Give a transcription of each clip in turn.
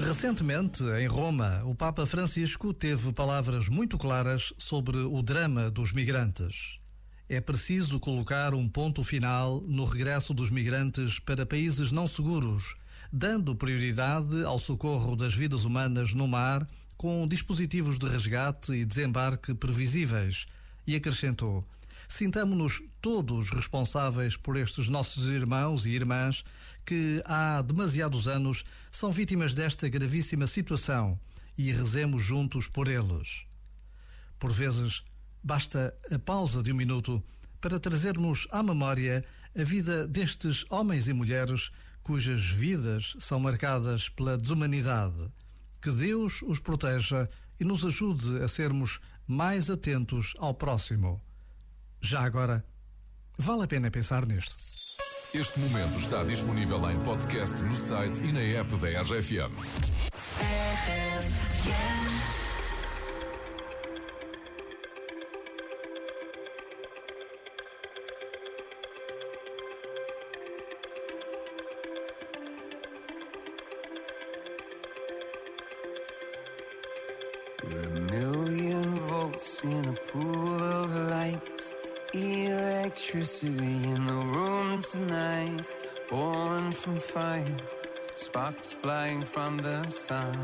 Recentemente, em Roma, o Papa Francisco teve palavras muito claras sobre o drama dos migrantes. É preciso colocar um ponto final no regresso dos migrantes para países não seguros, dando prioridade ao socorro das vidas humanas no mar, com dispositivos de resgate e desembarque previsíveis. E acrescentou: Sintamo-nos todos responsáveis por estes nossos irmãos e irmãs que há demasiados anos são vítimas desta gravíssima situação e rezemos juntos por eles. Por vezes, basta a pausa de um minuto para trazermos à memória a vida destes homens e mulheres cujas vidas são marcadas pela desumanidade. Que Deus os proteja e nos ajude a sermos mais atentos ao próximo. Já agora, vale a pena pensar nisto. Este momento está disponível em podcast no site e na app da RFM. We're a million volts in a pool of light. Electricity in the room tonight. Born from fire, sparks flying from the sun.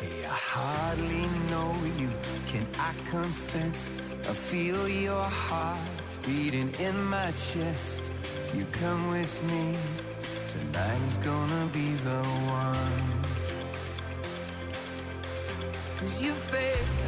Hey, I hardly know you, can I confess? I feel your heart beating in my chest. You come with me, tonight is gonna be the one. Cause you and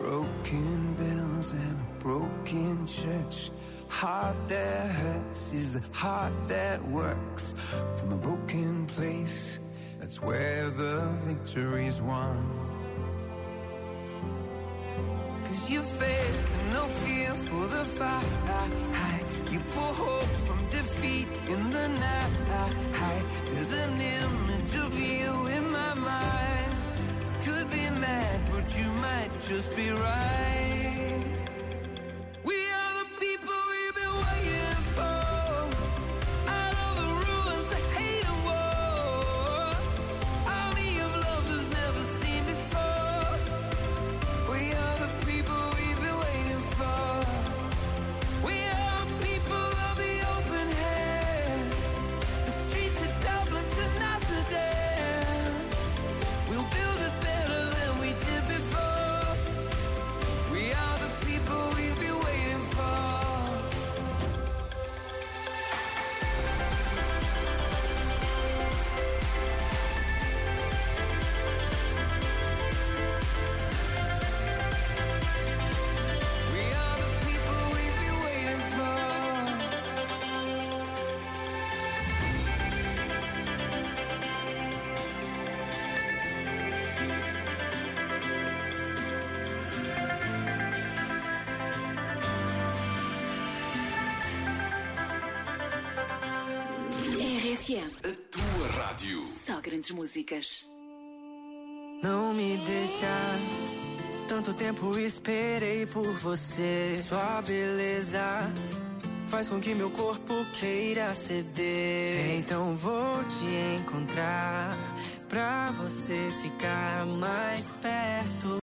Broken bells and a broken church. Heart that hurts is a heart that works. From a broken place, that's where the victory's won. Cause you faith no fear for the fight. Just be right. RFM. A tua rádio. Só grandes músicas. Não me deixa. Tanto tempo esperei por você. Sua beleza faz com que meu corpo queira ceder. Então vou te encontrar pra você ficar mais perto.